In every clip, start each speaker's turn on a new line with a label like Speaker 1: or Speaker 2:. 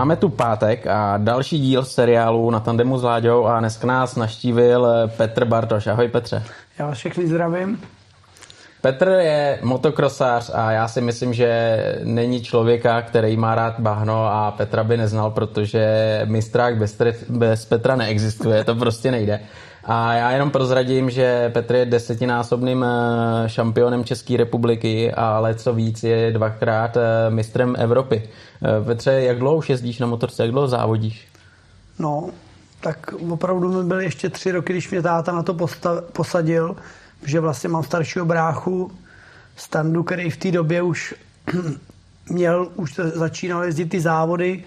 Speaker 1: máme tu pátek a další díl seriálu na tandemu s Láďou a dneska nás naštívil Petr Bartoš. Ahoj Petře.
Speaker 2: Já vás všechny zdravím.
Speaker 1: Petr je motokrosář a já si myslím, že není člověka, který má rád bahno a Petra by neznal, protože mistrák bez, bez Petra neexistuje, to prostě nejde. A já jenom prozradím, že Petr je desetinásobným eh, šampionem České republiky, ale co víc je dvakrát eh, mistrem Evropy. Eh, Petře, jak dlouho už jezdíš na motorce, jak dlouho závodíš?
Speaker 2: No, tak opravdu mi byly ještě tři roky, když mě táta na to posadil, že vlastně mám staršího bráchu, Standu, který v té době už měl, už začínal jezdit ty závody.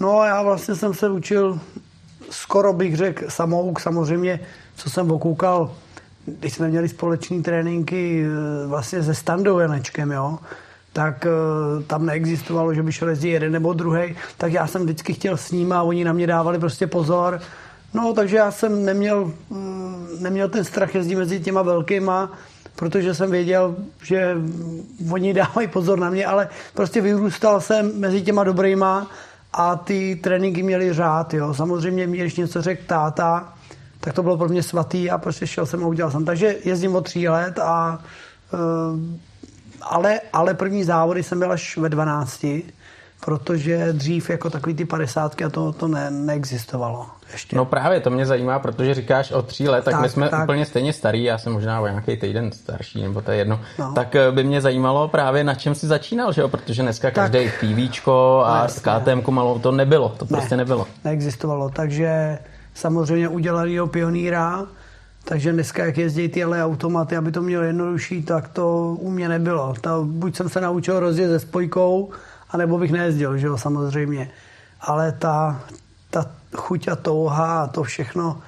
Speaker 2: No a já vlastně jsem se učil skoro bych řekl samouk, samozřejmě, co jsem okoukal, když jsme měli společné tréninky eh, vlastně se Standou Janečkem, jo, tak uh, tam neexistovalo, že by šel jezdit jeden nebo druhý, tak já jsem vždycky chtěl s ním a oni na mě dávali prostě pozor. No, takže já jsem neměl, um, neměl ten strach jezdit mezi těma velkýma, protože jsem věděl, že oni dávají pozor na mě, ale prostě vyrůstal jsem mezi těma dobrýma a ty tréninky měly řád, jo. Samozřejmě mě, když něco řekl táta, tak to bylo pro mě svatý a prostě šel jsem a udělal jsem. Takže jezdím od tří let a uh, ale, ale první závody jsem byl až ve 12, protože dřív jako takový ty padesátky a to, to ne, neexistovalo ještě.
Speaker 1: No právě, to mě zajímá, protože říkáš o tří let, tak, tak my jsme tak. úplně stejně starý, já jsem možná o nějaký týden starší, nebo to je jedno. No. Tak eh, by mě zajímalo právě, na čem jsi začínal, že jo? Protože dneska každý TVčko a s KTM malou to nebylo, to ne, prostě nebylo.
Speaker 2: Neexistovalo, takže samozřejmě udělali ho pioníra, takže dneska, jak jezdí ty ale automaty, aby to mělo jednodušší, tak to u mě nebylo. To, buď jsem se naučil rozjet se spojkou, anebo bych nejezdil, že jo, samozřejmě. Ale ta, ta chuť a touha a to všechno,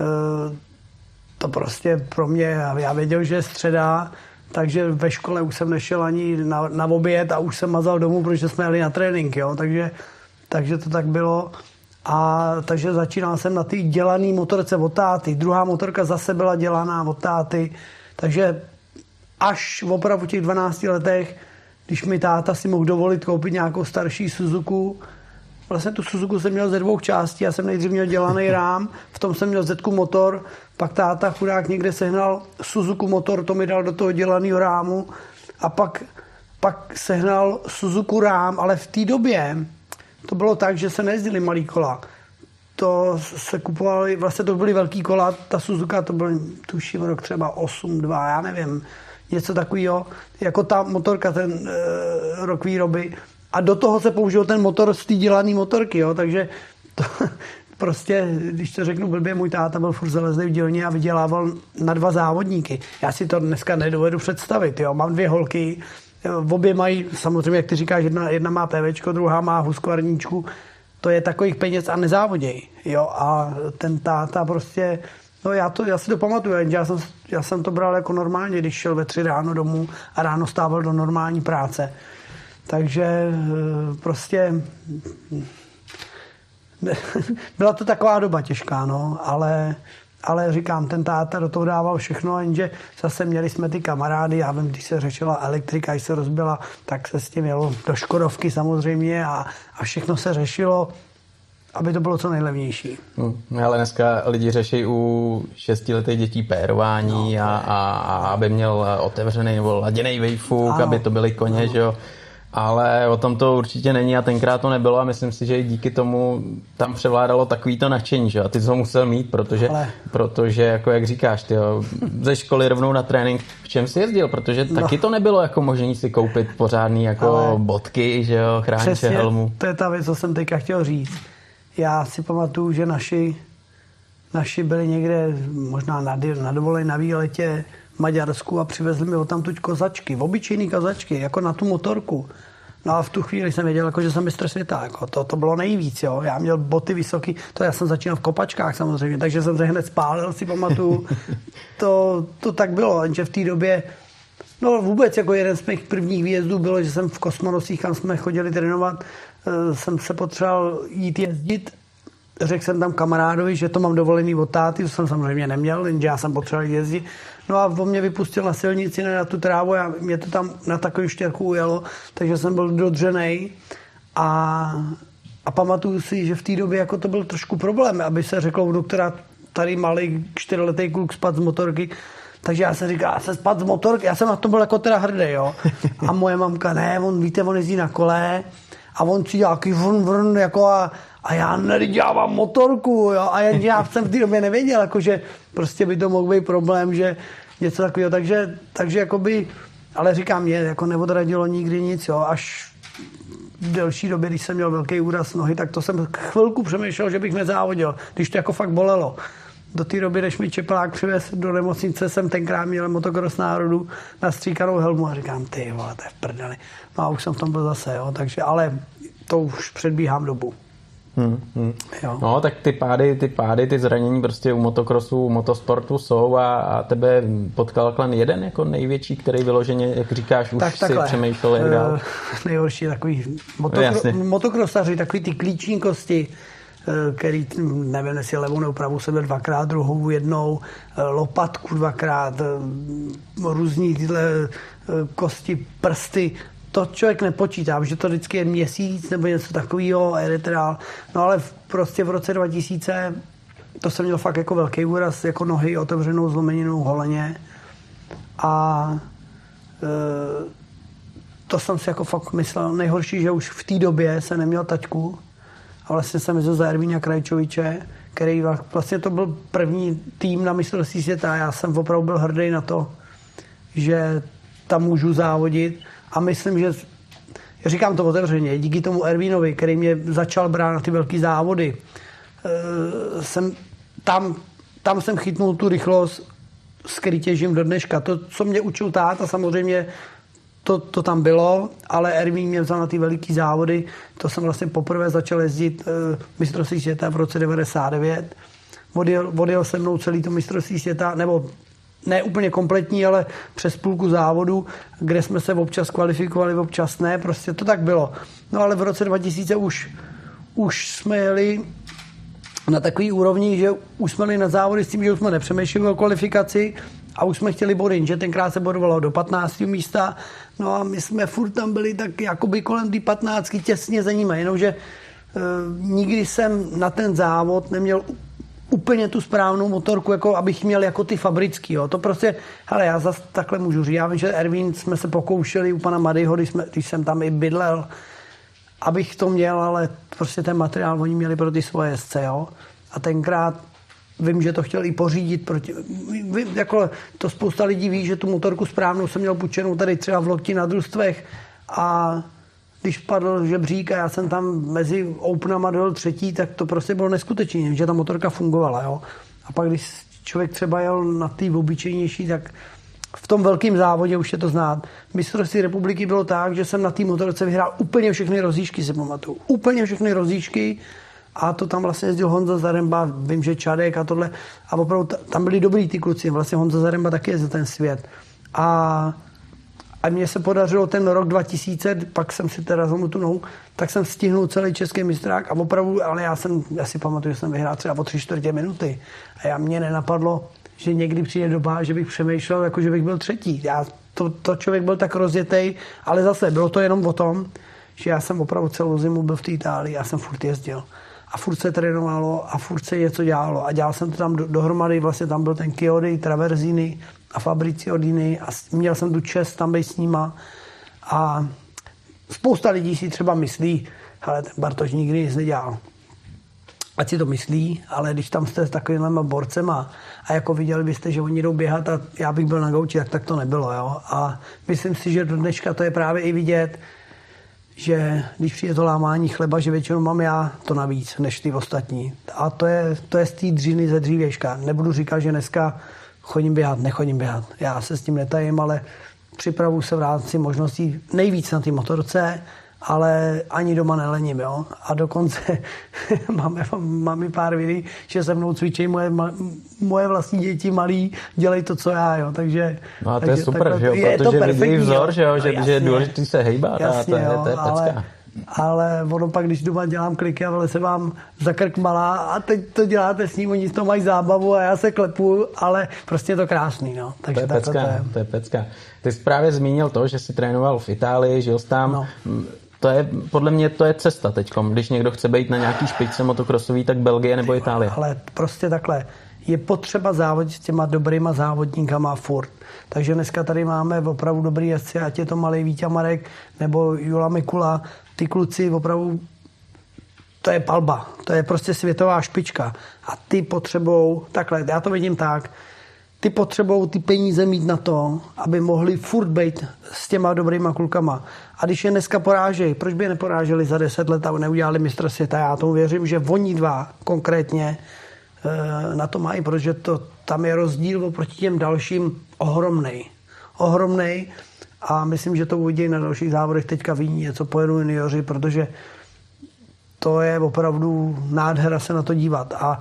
Speaker 2: eh, to prostě pro mě, já věděl, že je středa, takže ve škole už jsem nešel ani na, na oběd a už jsem mazal domů, protože jsme jeli na trénink, jo, takže, takže to tak bylo. A takže začínal jsem na ty dělaný motorce od táty. Druhá motorka zase byla dělaná od táty. Takže až opravdu v těch 12 letech, když mi táta si mohl dovolit koupit nějakou starší Suzuku, Vlastně tu Suzuku jsem měl ze dvou částí. Já jsem nejdřív měl dělaný rám, v tom jsem měl Zetku motor, pak táta chudák někde sehnal Suzuku motor, to mi dal do toho dělaného rámu a pak, pak sehnal Suzuku rám, ale v té době to bylo tak, že se nejezdili malý kola. To se kupovali, vlastně to byly velký kola, ta Suzuka to byl tuším rok třeba 8, 2, já nevím, něco takového, jako ta motorka, ten e, rok výroby, a do toho se použil ten motor z té dělané motorky, jo, takže to, prostě, když to řeknu blbě, můj táta byl furt zelezný v dílně a vydělával na dva závodníky. Já si to dneska nedovedu představit, jo. Mám dvě holky, v obě mají, samozřejmě, jak ty říkáš, jedna, jedna má PVčko, druhá má huskvarníčku, to je takových peněz a nezávoděj, jo. A ten táta prostě, no já, to, já si to pamatuju, jenže já jsem, já jsem to bral jako normálně, když šel ve tři ráno domů a ráno stával do normální práce. Takže eh, prostě byla to taková doba těžká, no, ale, ale říkám, ten táta do toho dával všechno, jenže zase měli jsme ty kamarády, já vím, když se řešila elektrika, když se rozbila, tak se s tím jelo do Škodovky samozřejmě a, a všechno se řešilo, aby to bylo co nejlevnější.
Speaker 1: Hmm, ale dneska lidi řeší u šestiletých dětí pérování no, a, a, a aby měl otevřený nebo laděný vejfuk, aby to byly koně, ano. že jo ale o tom to určitě není a tenkrát to nebylo a myslím si, že i díky tomu tam převládalo takový to nadšení, že a ty jsi ho musel mít, protože, ale... protože jako jak říkáš, ty ze školy rovnou na trénink, v čem jsi jezdil, protože no. taky to nebylo jako možné si koupit pořádný jako ale... botky, že jo, chrániče helmu.
Speaker 2: to je ta věc, co jsem teďka chtěl říct. Já si pamatuju, že naši, naši byli někde možná na, na dovolení na výletě Maďarsku a přivezli mi tam tuď kozačky, obyčejný kozačky, jako na tu motorku. No a v tu chvíli jsem věděl, jako, že jsem mistr světa. Jako, to, to bylo nejvíc. Jo. Já měl boty vysoký, to já jsem začínal v kopačkách samozřejmě, takže jsem se hned spálil, si pamatuju. to, to tak bylo, jenže v té době No vůbec jako jeden z mých prvních výjezdů bylo, že jsem v kosmonosích, kam jsme chodili trénovat, jsem se potřeboval jít jezdit. Řekl jsem tam kamarádovi, že to mám dovolený od táty, to jsem samozřejmě neměl, jenže já jsem potřeboval jezdit. No a on mě vypustil na silnici na tu trávu a mě to tam na takový štěrku ujelo, takže jsem byl dodřený a, a pamatuju si, že v té době jako to byl trošku problém, aby se řeklo u doktora, tady malý čtyřletý kluk spad z motorky, takže já jsem říkal, já se spad z motorky, já jsem na to byl jako teda hrdý, jo. A moje mamka, ne, on, víte, on jezdí na kole a on si dělá vrn, vrn, jako a, a já nedělám motorku, jo. A jen, já jsem v té době nevěděl, jako, že prostě by to mohl být problém, že něco takového, takže, takže jakoby, ale říkám, mě jako neodradilo nikdy nic, jo, až v delší době, když jsem měl velký úraz nohy, tak to jsem chvilku přemýšlel, že bych nezávodil, když to jako fakt bolelo do té doby, než mi Čeplák přivez do nemocnice, jsem tenkrát měl motokros národu na stříkanou helmu a říkám, ty vole, to je v prdeli. No a už jsem v tom byl zase, jo, takže, ale to už předbíhám dobu.
Speaker 1: Hmm, hmm. Jo. No, tak ty pády, ty pády, ty zranění prostě u motokrosu, u motosportu jsou a, a tebe potkal klen jeden jako největší, který vyloženě, jak říkáš, už tak, si přemýšlel, jak dál. Uh,
Speaker 2: nejhorší takový motokro, no, motokrosaři, takový ty klíčínkosti, Eh, který, nevím, jestli levou nebo pravou sebe dvakrát, druhou jednou, eh, lopatku dvakrát, eh, různý tyhle kosti, prsty, to člověk nepočítá, že to vždycky je měsíc nebo něco takového, eritrál. No ale prostě v roce 2000 to jsem měl fakt jako velký úraz, jako nohy otevřenou zlomeninou holeně. A e, to jsem si jako fakt myslel, nejhorší, že už v té době se neměl taťku, a vlastně jsem jezdil za Ervína Krajčoviče, který vlastně to byl první tým na mistrovství světa. Já jsem opravdu byl hrdý na to, že tam můžu závodit a myslím, že říkám to otevřeně, díky tomu Ervínovi, který mě začal brát na ty velké závody, eh, jsem tam, tam jsem chytnul tu rychlost, s do dneška. To, co mě učil táta, samozřejmě to, to tam bylo, ale Ervín mě vzal na ty veliký závody. To jsem vlastně poprvé začal jezdit uh, mistrovství světa v roce 99. Odjel, odjel se mnou celý to mistrovství světa, nebo ne úplně kompletní, ale přes půlku závodu, kde jsme se občas kvalifikovali, občas ne, prostě to tak bylo. No ale v roce 2000 už, už jsme jeli na takový úrovni, že už jsme jeli na závody s tím, že už jsme nepřemýšleli o kvalifikaci a už jsme chtěli body, že tenkrát se bodovalo do 15. místa, no a my jsme furt tam byli tak jakoby kolem té 15. těsně za nimi, jenomže e, nikdy jsem na ten závod neměl úplně tu správnou motorku, jako abych měl jako ty fabrický. Jo. To prostě, hele, já zase takhle můžu říct. Já vím, že Erwin jsme se pokoušeli u pana Madyho, když, jsme, když jsem tam i bydlel, abych to měl, ale prostě ten materiál oni měli pro ty svoje SC, jo. A tenkrát Vím, že to chtěl i pořídit. Proti, vím, jako to spousta lidí ví, že tu motorku správnou jsem měl půjčenou tady třeba v Lokti na družstvech a když padl žebřík a já jsem tam mezi openama dojel třetí, tak to prostě bylo neskutečné, že ta motorka fungovala. Jo? A pak, když člověk třeba jel na té obyčejnější, tak v tom velkém závodě už je to znát. Mistrovství republiky bylo tak, že jsem na té motorce vyhrál úplně všechny rozíšky, si pamatuju. Úplně všechny rozíšky a to tam vlastně jezdil Honza Zaremba, vím, že Čadek a tohle. A opravdu tam byli dobrý ty kluci. Vlastně Honza Zaremba taky je za ten svět. A, a mně se podařilo ten rok 2000, pak jsem si teda zlomil tu nohu, tak jsem stihnul celý český mistrák a opravdu, ale já jsem, já si pamatuju, že jsem vyhrál třeba po tři čtvrtě minuty. A já mě nenapadlo, že někdy přijde doba, že bych přemýšlel, jako že bych byl třetí. Já, to, to člověk byl tak rozjetý, ale zase bylo to jenom o tom, že já jsem opravdu celou zimu byl v té Itálii, já jsem furt jezdil a furt se trénovalo a furt se něco dělalo. A dělal jsem to tam dohromady, vlastně tam byl ten Chiodi, Traverzini a Fabricio Dini a měl jsem tu čest tam být s nima. A spousta lidí si třeba myslí, ale ten Bartoš nikdy nic nedělal. Ať si to myslí, ale když tam jste s takovými borcema a jako viděli byste, že oni jdou běhat a já bych byl na gauči, tak, tak to nebylo. Jo? A myslím si, že do dneška to je právě i vidět, že když přijde to lámání chleba, že většinou mám já to navíc, než ty ostatní. A to je, to je z té dřiny ze dřívěžka. Nebudu říkat, že dneska chodím běhat, nechodím běhat. Já se s tím netajím, ale připravu se v rámci možností nejvíc na ty motorce, ale ani doma nelením, jo. A dokonce máme, máme pár videí, že se mnou cvičí moje, moje vlastní děti malí, dělají to, co já, jo. Takže,
Speaker 1: no a to takže, je super, takhle, že jo, je protože to vidí vzor, že jo, no, že, jasně, že je důležité se hejbat jasně, a to, jo, to je ale,
Speaker 2: ale ono pak, když doma dělám kliky a se vám za krk malá a teď to děláte s ním, oni to mají zábavu a já se klepu, ale prostě je to krásný, no.
Speaker 1: Takže to je pecka, to je. to je pecka. Ty jsi právě zmínil to, že jsi trénoval v Itálii, žil jsi tam. No to je, podle mě to je cesta teď. Když někdo chce být na nějaký špičce motokrosový, tak Belgie nebo Itálie.
Speaker 2: Ale prostě takhle. Je potřeba závodit s těma dobrýma závodníkama furt. Takže dneska tady máme opravdu dobrý jezdci, ať je to malý Vítě Marek nebo Jula Mikula. Ty kluci opravdu to je palba, to je prostě světová špička. A ty potřebou, takhle, já to vidím tak, ty potřebou ty peníze mít na to, aby mohli furt být s těma dobrýma klukama. A když je dneska porážejí, proč by je neporáželi za deset let a neudělali mistra světa? Já tomu věřím, že oni dva konkrétně eh, na to mají, protože to, tam je rozdíl oproti těm dalším ohromný. Ohromný a myslím, že to uvidí na dalších závodech teďka víní něco pojedu junioři, protože to je opravdu nádhera se na to dívat. A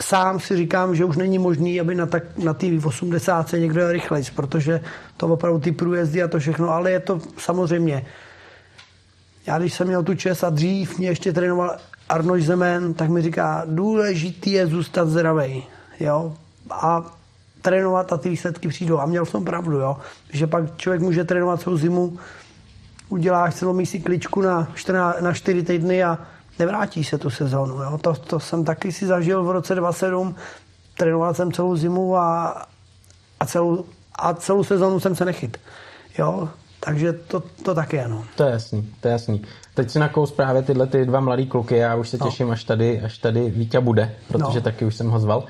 Speaker 2: sám si říkám, že už není možný, aby na, tak, na té 80 někdo je rychlej, protože to opravdu ty průjezdy a to všechno, ale je to samozřejmě. Já když jsem měl tu čest a dřív mě ještě trénoval Arnoš Zemen, tak mi říká, důležitý je zůstat zdravý. Jo? A trénovat a ty výsledky přijdou. A měl jsem pravdu, jo? že pak člověk může trénovat celou zimu, uděláš celou si kličku na, 4, na 4 týdny a nevrátí se tu sezónu. Jo? To, to jsem taky si zažil v roce 2007. Trénoval jsem celou zimu a, a, celou, a celou sezónu jsem se nechyt. Jo? Takže to, to taky ano.
Speaker 1: To je jasný, to je jasný. Teď si nakous právě tyhle ty dva mladý kluky, já už se no. těším, až tady, až tady Vítě bude, protože no. taky už jsem ho zval.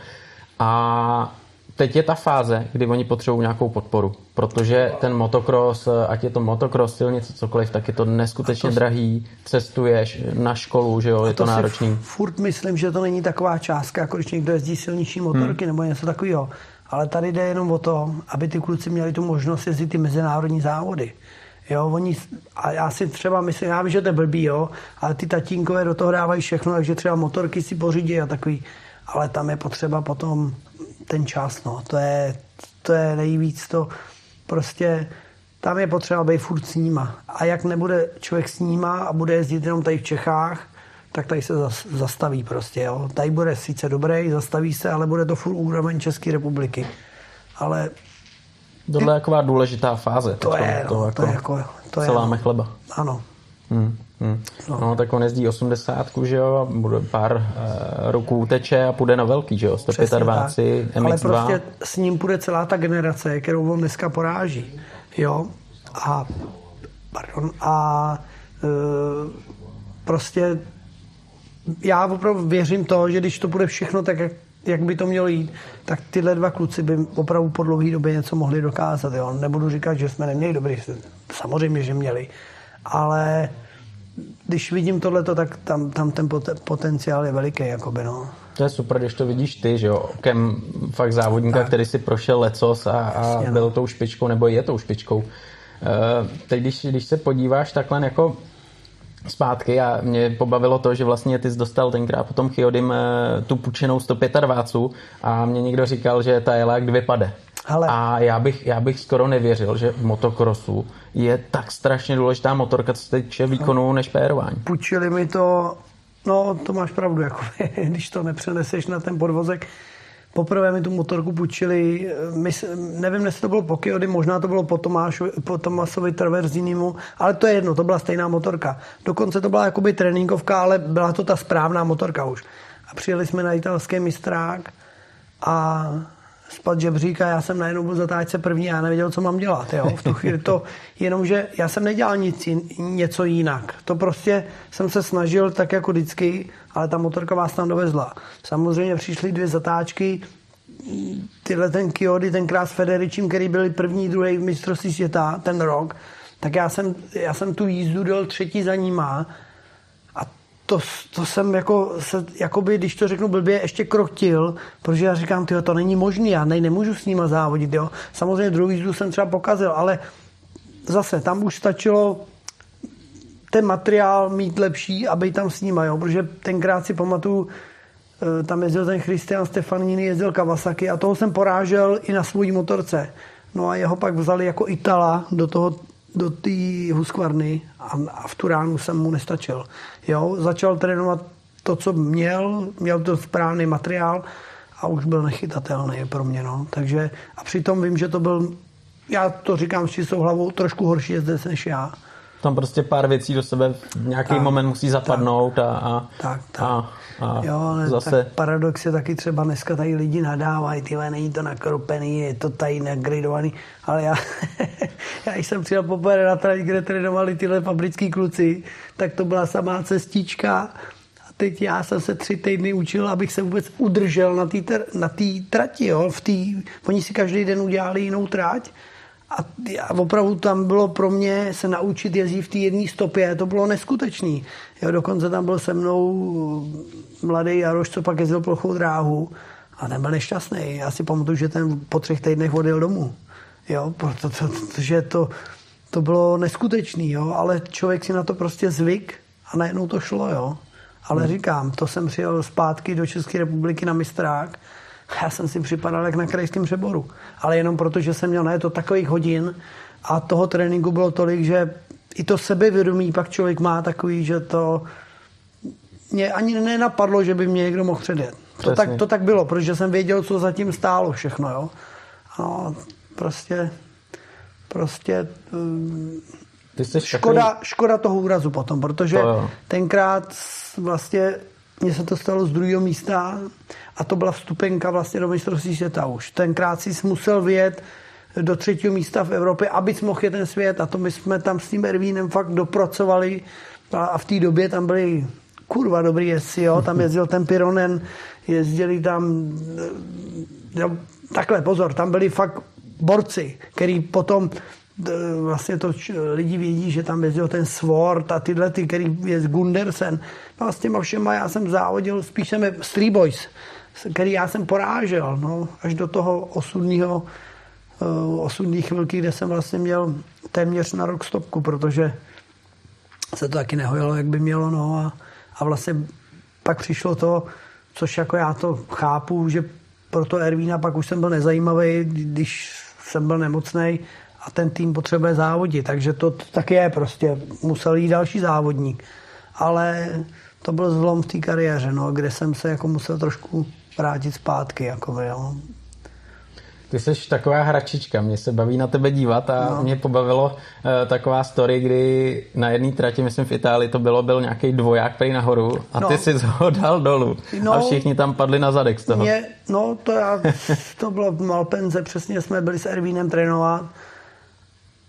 Speaker 1: A teď je ta fáze, kdy oni potřebují nějakou podporu, protože ten motocross, ať je to motocross, silnice, cokoliv, tak je to neskutečně to... drahý, cestuješ na školu, že jo, je to, to náročný.
Speaker 2: furt myslím, že to není taková částka, jako když někdo jezdí silnější motorky hmm. nebo něco takového. Ale tady jde jenom o to, aby ty kluci měli tu možnost jezdit ty mezinárodní závody. Jo, oni, a já si třeba myslím, já vím, že to je blbý, jo, ale ty tatínkové do toho dávají všechno, takže třeba motorky si pořídí a takový, ale tam je potřeba potom ten čas, no. To je, to je nejvíc to prostě tam je potřeba být furt s níma. A jak nebude člověk s níma a bude jezdit jenom tady v Čechách, tak tady se zastaví prostě. Jo. Tady bude sice dobrý, zastaví se, ale bude to furt úroveň České republiky. Ale
Speaker 1: Tohle je taková důležitá fáze.
Speaker 2: To je, no, to, jako, to je jako, to
Speaker 1: je, no. chleba.
Speaker 2: Ano.
Speaker 1: Hmm. Hmm. No. no. tak on jezdí 80, že jo, bude pár uh, roků teče a půjde na velký, že jo, 125, MX2.
Speaker 2: Ale prostě s ním půjde celá ta generace, kterou on dneska poráží, jo, a pardon, a uh, prostě já opravdu věřím to, že když to bude všechno tak, jak, jak by to mělo jít, tak tyhle dva kluci by opravdu po dlouhé době něco mohli dokázat. Jo. Nebudu říkat, že jsme neměli dobrý, samozřejmě, že měli, ale když vidím tohleto, tak tam, tam ten potenciál je veliký. Jakoby, no.
Speaker 1: To je super, když to vidíš ty, že jo, okem fakt závodníka, tak. který si prošel lecos a, a Jasně, byl no. tou špičkou, nebo je tou špičkou. Uh, teď, když, když se podíváš takhle jako zpátky a mě pobavilo to, že vlastně ty jsi dostal tenkrát potom Chyodym eh, tu půjčenou 125 a mě někdo říkal, že ta jela jak dvě pade. Hele. A já bych, já bych skoro nevěřil, že v motokrosu je tak strašně důležitá motorka, co se týče výkonu, než pérování.
Speaker 2: Půjčili mi to, no to máš pravdu, jako, když to nepřeneseš na ten podvozek. Poprvé mi tu motorku půjčili, my, nevím, jestli to bylo po Kyody, možná to bylo po, Tomášovi, po Tomasovi Traverzinimu, ale to je jedno, to byla stejná motorka. Dokonce to byla jakoby tréninkovka, ale byla to ta správná motorka už. A přijeli jsme na italský mistrák a spad žebřík a já jsem najednou byl zatáčce první a já nevěděl, co mám dělat. Jo? V tu chvíli to, jenomže já jsem nedělal nic, něco jinak. To prostě jsem se snažil tak jako vždycky, ale ta motorka vás tam dovezla. Samozřejmě přišly dvě zatáčky, tyhle ten Kiody, tenkrát s Federičím, který byli první, druhý v mistrovství světa ten rok, tak já jsem, já jsem tu jízdu dal třetí za níma to, to jsem jako, se, jakoby, když to řeknu blbě, ještě krotil, protože já říkám, tyjo, to není možný, já nej, nemůžu s nima závodit, jo. Samozřejmě druhý jízdu jsem třeba pokazil, ale zase tam už stačilo ten materiál mít lepší a být tam s nima, jo, protože tenkrát si pamatuju, eh, tam jezdil ten Christian Stefanini, jezdil Kawasaki a toho jsem porážel i na svůj motorce. No a jeho pak vzali jako Itala do toho do té Husqvarny a, a v tu ránu jsem mu nestačil. Jo, začal trénovat to, co měl, měl to správný materiál a už byl nechytatelný pro mě. No. Takže, a přitom vím, že to byl, já to říkám s čistou hlavou, trošku horší jezdec než já.
Speaker 1: Tam prostě pár věcí do sebe v nějaký tak, moment musí zapadnout tak, a, a,
Speaker 2: tak, tak.
Speaker 1: a, a
Speaker 2: jo, ale
Speaker 1: zase...
Speaker 2: Tak paradox je taky třeba dneska tady lidi nadávají, ty není to nakropený, je to tady nagridovaný, ale já, já jsem přijel poprvé na trať, kde trénovali tyhle fabrický kluci, tak to byla samá cestička teď já jsem se tři týdny učil, abych se vůbec udržel na té na trati. Jo? V tý, oni si každý den udělali jinou trať a, a opravdu tam bylo pro mě se naučit jezdit v té jedné stopě, to bylo neskutečný. Jo, dokonce tam byl se mnou mladý Jaroš, co pak jezdil plochou dráhu a ten byl nešťastný. Já si pamatuju, že ten po třech týdnech odjel domů. Jo, protože to, to bylo neskutečný, jo, ale člověk si na to prostě zvyk a najednou to šlo, jo. Ale hmm. říkám, to jsem přijel zpátky do České republiky na mistrák. Já jsem si připadal jak na krajském přeboru. Ale jenom proto, že jsem měl na to takových hodin a toho tréninku bylo tolik, že i to sebevědomí pak člověk má takový, že to mě ani nenapadlo, že by mě někdo mohl předjet. To tak, to tak bylo, protože jsem věděl, co zatím stálo všechno. Jo? No, prostě, prostě
Speaker 1: ty jsi
Speaker 2: škoda, takový... škoda toho úrazu potom, protože to tenkrát vlastně mně se to stalo z druhého místa a to byla vstupenka vlastně do mistrovství světa už. Tenkrát si musel vyjet do třetího místa v Evropě, aby mohl ten svět a to my jsme tam s tím Ervínem fakt dopracovali a v té době tam byli kurva dobrý jezdci, jo, tam jezdil ten Pironen, jezdili tam jo, takhle, pozor, tam byli fakt borci, který potom vlastně to lidi vědí, že tam jezdil ten Sword a tyhle ty, který je z Gundersen. No a s těma všema já jsem závodil, spíš jsem Street Boys, který já jsem porážel, no, až do toho osudního uh, osudní chvilky, kde jsem vlastně měl téměř na rok stopku, protože se to taky nehojilo, jak by mělo, no a, a vlastně pak přišlo to, což jako já to chápu, že pro to Ervína pak už jsem byl nezajímavý, když jsem byl nemocný a ten tým potřebuje závodit, takže to, tak je prostě, musel jít další závodník. Ale to byl zlom v té kariéře, no, kde jsem se jako musel trošku vrátit zpátky. Jako, jo.
Speaker 1: Ty jsi taková hračička, mě se baví na tebe dívat a no. mě pobavilo uh, taková story, kdy na jedné trati, myslím v Itálii to bylo, byl nějaký dvoják prý nahoru a no. ty jsi ho dal dolů no. a všichni tam padli na zadek z toho.
Speaker 2: Mě, no to, já, to bylo v Malpenze, přesně jsme byli s Ervínem trénovat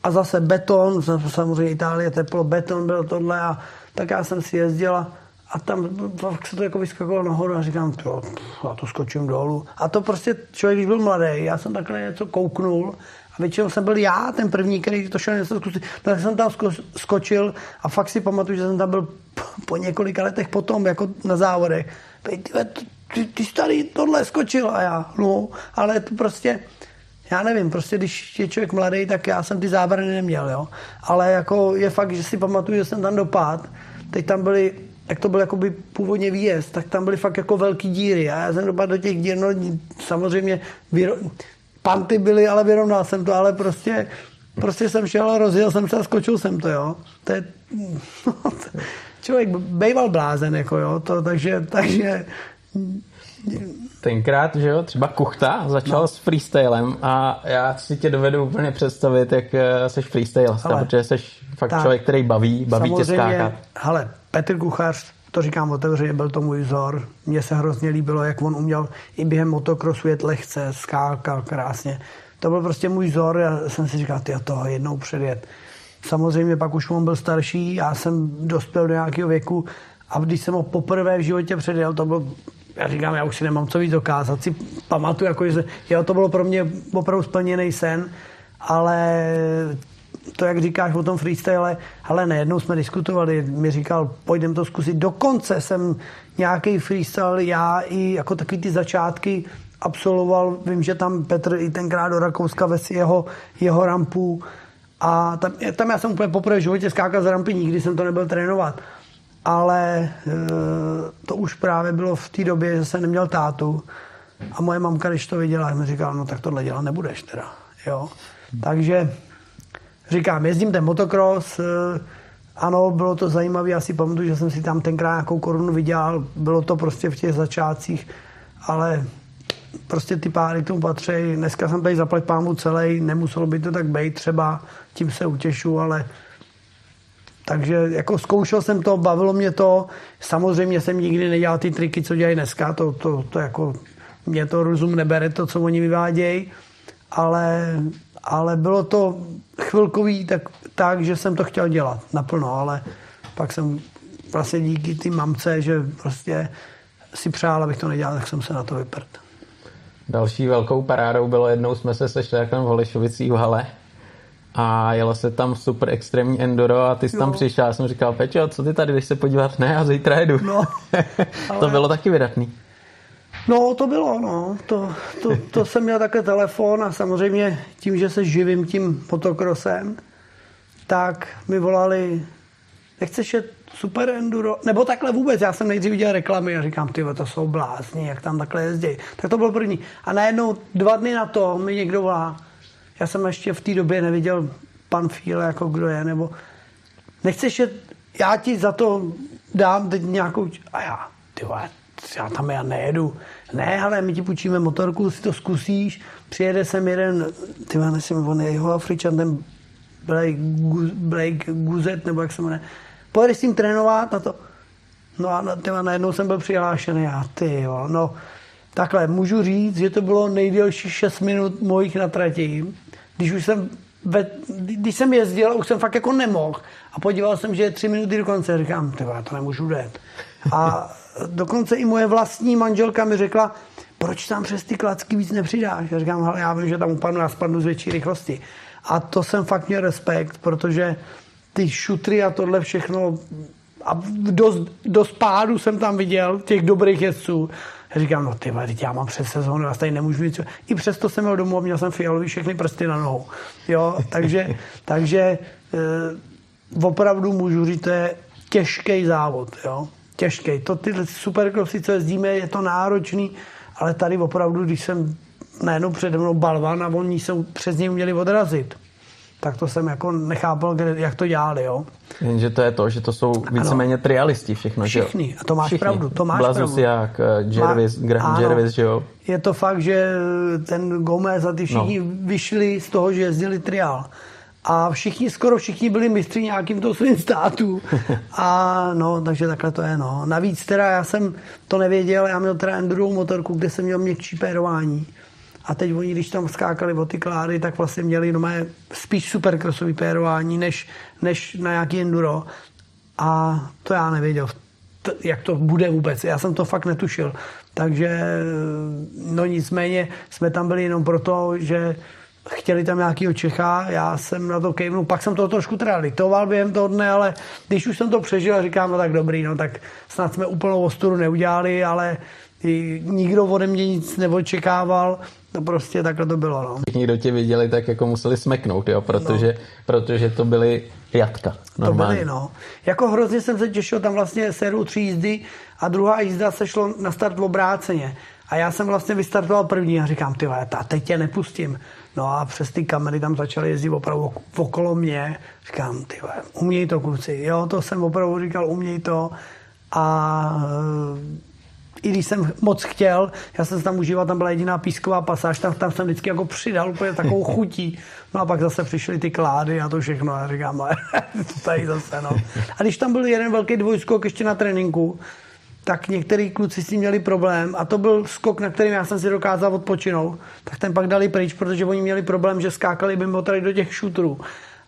Speaker 2: a zase beton, samozřejmě Itálie teplo, beton byl tohle a tak já jsem si jezdila a tam fakt se to jako vyskakovalo nahoru a říkám, to, já to skočím dolů. A to prostě člověk, když byl mladý, já jsem takhle něco kouknul a většinou jsem byl já ten první, který to šel něco zkusit. No, tak jsem tam skočil a fakt si pamatuju, že jsem tam byl po několika letech potom, jako na závodech. Ty, ty, ty starý tohle skočil a já, no, ale to prostě, já nevím, prostě když je člověk mladý, tak já jsem ty zábrany neměl, jo. Ale jako je fakt, že si pamatuju, že jsem tam dopad. Teď tam byly, jak to byl jakoby původně výjezd, tak tam byly fakt jako velký díry. A já jsem dopadl do těch dír, no samozřejmě vyro... panty byly, ale vyrovnal jsem to, ale prostě prostě jsem šel, rozjel jsem se a skočil jsem to, jo. To je, člověk bejval blázen, jako jo, to, takže, takže
Speaker 1: tenkrát, že jo, třeba Kuchta začal no. s freestylem a já si tě dovedu úplně představit, jak seš eh, freestylista, protože jsi fakt tak, člověk, který baví, baví tě skákat.
Speaker 2: Hele, Petr Kuchař, to říkám otevřeně, byl to můj vzor. Mně se hrozně líbilo, jak on uměl i během motokrosu jet lehce, skákal krásně. To byl prostě můj vzor, já jsem si říkal, ty toho jednou předjet. Samozřejmě pak už on byl starší, já jsem dospěl do nějakého věku a když jsem ho poprvé v životě předjel, to byl já říkám, já už si nemám co víc dokázat. Si pamatuju, jako, že jo, to bylo pro mě opravdu splněný sen, ale to, jak říkáš o tom freestyle, ale nejednou jsme diskutovali, mi říkal, pojďme to zkusit. Dokonce jsem nějaký freestyle, já i jako takový ty začátky absolvoval, vím, že tam Petr i tenkrát do Rakouska ves jeho, jeho rampu a tam, tam já jsem úplně poprvé v životě skákal z rampy, nikdy jsem to nebyl trénovat ale e, to už právě bylo v té době, že jsem neměl tátu a moje mamka, když to viděla, mi říkala, no tak tohle dělat nebudeš teda, jo. Takže říkám, jezdím ten motocross, e, ano, bylo to zajímavé, asi pamatuju, že jsem si tam tenkrát nějakou korunu vydělal, bylo to prostě v těch začátcích, ale prostě ty páry k tomu patří. Dneska jsem tady zaplať pámu celý, nemuselo by to tak být třeba, tím se utěšu, ale takže jako zkoušel jsem to, bavilo mě to. Samozřejmě jsem nikdy nedělal ty triky, co dělají dneska, to, to, to jako mě to rozum nebere, to, co oni vyvádějí, ale, ale bylo to chvilkový tak, tak, že jsem to chtěl dělat naplno, ale pak jsem vlastně díky ty mamce, že prostě si přál, abych to nedělal, tak jsem se na to vyprt.
Speaker 1: Další velkou parádou bylo jednou jsme se sešli v Holešovicích v hale a jelo se tam super extrémní enduro a ty jsi jo. tam přišel a jsem říkal, Pečo, co ty tady, když se podívat? Ne, a zítra jedu. No, ale... to bylo taky vydatný.
Speaker 2: No, to bylo, no. To, to, to jsem měl také telefon a samozřejmě tím, že se živím tím motokrosem, tak mi volali, nechceš jet super enduro, nebo takhle vůbec, já jsem nejdřív viděl reklamy a říkám, ty to jsou blázni, jak tam takhle jezdí. Tak to bylo první. A najednou dva dny na to mi někdo volá, já jsem ještě v té době neviděl pan Fíle, jako kdo je, nebo nechceš jet, já ti za to dám teď nějakou, a já, ty vole, já tam já nejedu. Ne, ale my ti půjčíme motorku, si to zkusíš, přijede sem jeden, ty nevím, on je jeho Afričan, ten Blake, Blake Guzet, nebo jak se jmenuje, pojedeš s tím trénovat na to. No a tyma, najednou jsem byl přihlášený, a ty jo, no takhle, můžu říct, že to bylo nejdelší 6 minut mojich na trati, když už jsem ve, když jsem jezdil, už jsem fakt jako nemohl a podíval jsem, že je tři minuty do konce, říkám, ty to nemůžu jít. A dokonce i moje vlastní manželka mi řekla, proč tam přes ty klacky víc nepřidáš? Já říkám, já vím, že tam upadnu, já spadnu z větší rychlosti. A to jsem fakt měl respekt, protože ty šutry a tohle všechno a dost, dost pádu jsem tam viděl, těch dobrých jezdců. Říkám, no ty teď já mám přes sezónu, já tady nemůžu nic. I přesto jsem měl domů a měl jsem fialový všechny prsty na nohou. Jo, takže, takže e, opravdu můžu říct, to je těžký závod. Jo těžký. To ty superkrosy, co jezdíme, je to náročný, ale tady opravdu, když jsem najednou přede mnou balvan a oni se přes něj měli odrazit, tak to jsem jako nechápal, kde, jak to dělali, jo.
Speaker 1: Jenže to je to, že to jsou víceméně trialisti všechno,
Speaker 2: Všichni,
Speaker 1: že
Speaker 2: a to máš Všichni. pravdu, to máš
Speaker 1: Blazus
Speaker 2: pravdu.
Speaker 1: jak, eh, Jervis, Má, Graham ano, Jervis, že jo.
Speaker 2: Je to fakt, že ten Gomez a ty všichni no. vyšli z toho, že jezdili trial a všichni, skoro všichni byli mistři nějakým to svým státu. A no, takže takhle to je, no. Navíc teda já jsem to nevěděl, já měl teda enduro motorku, kde jsem měl měkčí pérování. A teď oni, když tam skákali o ty klády, tak vlastně měli no, spíš supercrossový pérování, než, než na nějaký enduro. A to já nevěděl, jak to bude vůbec. Já jsem to fakt netušil. Takže no nicméně jsme tam byli jenom proto, že chtěli tam nějakýho Čecha, já jsem na to kejvnul, pak jsem to trošku teda litoval během toho dne, ale když už jsem to přežil a říkám, no tak dobrý, no tak snad jsme úplnou ostudu neudělali, ale nikdo ode mě nic neočekával, no prostě takhle to bylo. No.
Speaker 1: Všichni, kdo tě viděli, tak jako museli smeknout, jo, protože, no. protože to byly jatka. Normálně.
Speaker 2: To byly, no. Jako hrozně jsem se těšil, tam vlastně séru tři jízdy a druhá jízda se šlo na start v obráceně. A já jsem vlastně vystartoval první a říkám, ty a teď tě nepustím. No a přes ty kamery tam začaly jezdit opravdu okolo mě. Říkám, ty uměj to kluci. Jo, to jsem opravdu říkal, uměj to. A i když jsem moc chtěl, já jsem se tam užíval, tam byla jediná písková pasáž, tam, tam jsem vždycky jako přidal úplně takovou chutí. No a pak zase přišly ty klády a to všechno. A říkám, tady zase, no. A když tam byl jeden velký dvojskok ještě na tréninku, tak některý kluci s tím měli problém a to byl skok, na kterým já jsem si dokázal odpočinout, tak ten pak dali pryč, protože oni měli problém, že skákali by motory do těch šutrů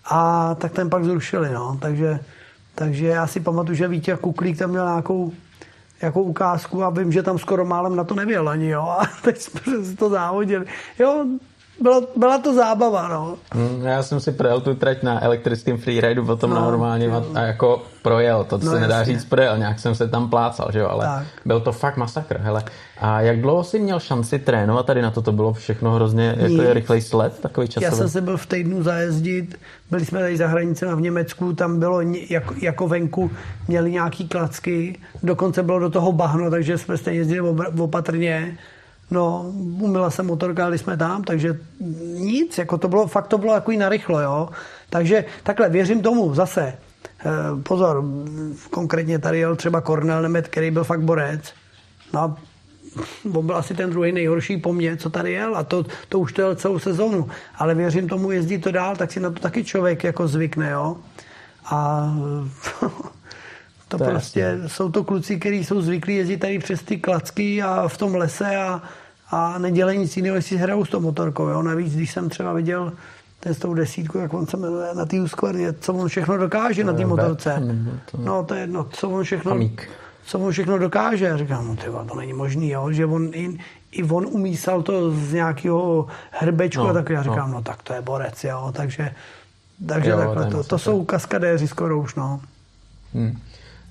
Speaker 2: a tak ten pak zrušili, no. takže, takže já si pamatuju, že Vítě Kuklík tam měl nějakou jako ukázku a vím, že tam skoro málem na to nevěl ani, jo, a teď jsme to závodili. Jo, byla, byla to zábava, no.
Speaker 1: Hmm, já jsem si projel tu trať na elektrickém freeridu potom no, normálně no. a jako projel, to no, se nedá říct projel, nějak jsem se tam plácal, že jo, ale tak. byl to fakt masakr, hele. A jak dlouho jsi měl šanci trénovat tady na to, to bylo všechno hrozně, jako je rychlej sled, takový časový?
Speaker 2: Já jsem se byl v týdnu zajezdit, byli jsme tady za hranicemi v Německu, tam bylo jako, jako venku, měli nějaký klacky, dokonce bylo do toho bahno, takže jsme stejně jezdili opatrně No, umila jsem motorka, ale jsme tam, takže nic, jako to bylo, fakt to bylo jako narychlo, jo. Takže takhle, věřím tomu zase. Eh, pozor, konkrétně tady jel třeba Kornel Nemet, který byl fakt borec. No on byl asi ten druhý nejhorší po mně, co tady jel a to, to už to jel celou sezónu. Ale věřím tomu, jezdí to dál, tak si na to taky člověk jako zvykne, jo. A to, to prostě jasný. jsou to kluci, kteří jsou zvyklí jezdit tady přes ty klacky a v tom lese a, a nedělají nic jiného, jestli hrajou s tou motorkou. Jo. Navíc, když jsem třeba viděl ten s tou desítku, jak on se jmenuje, na té úskvarně, co on všechno dokáže na té motorce. No to je jedno, co on všechno, co on všechno dokáže. Říkám, no tyva, to není možný, jo, že on i, i on umísal to z nějakého hrbečku no, a tak já říkám, no. no tak to je borec, jo, takže, takže jo, takhle, to, to jsou kaskadéři skoro už, no.
Speaker 1: Hmm.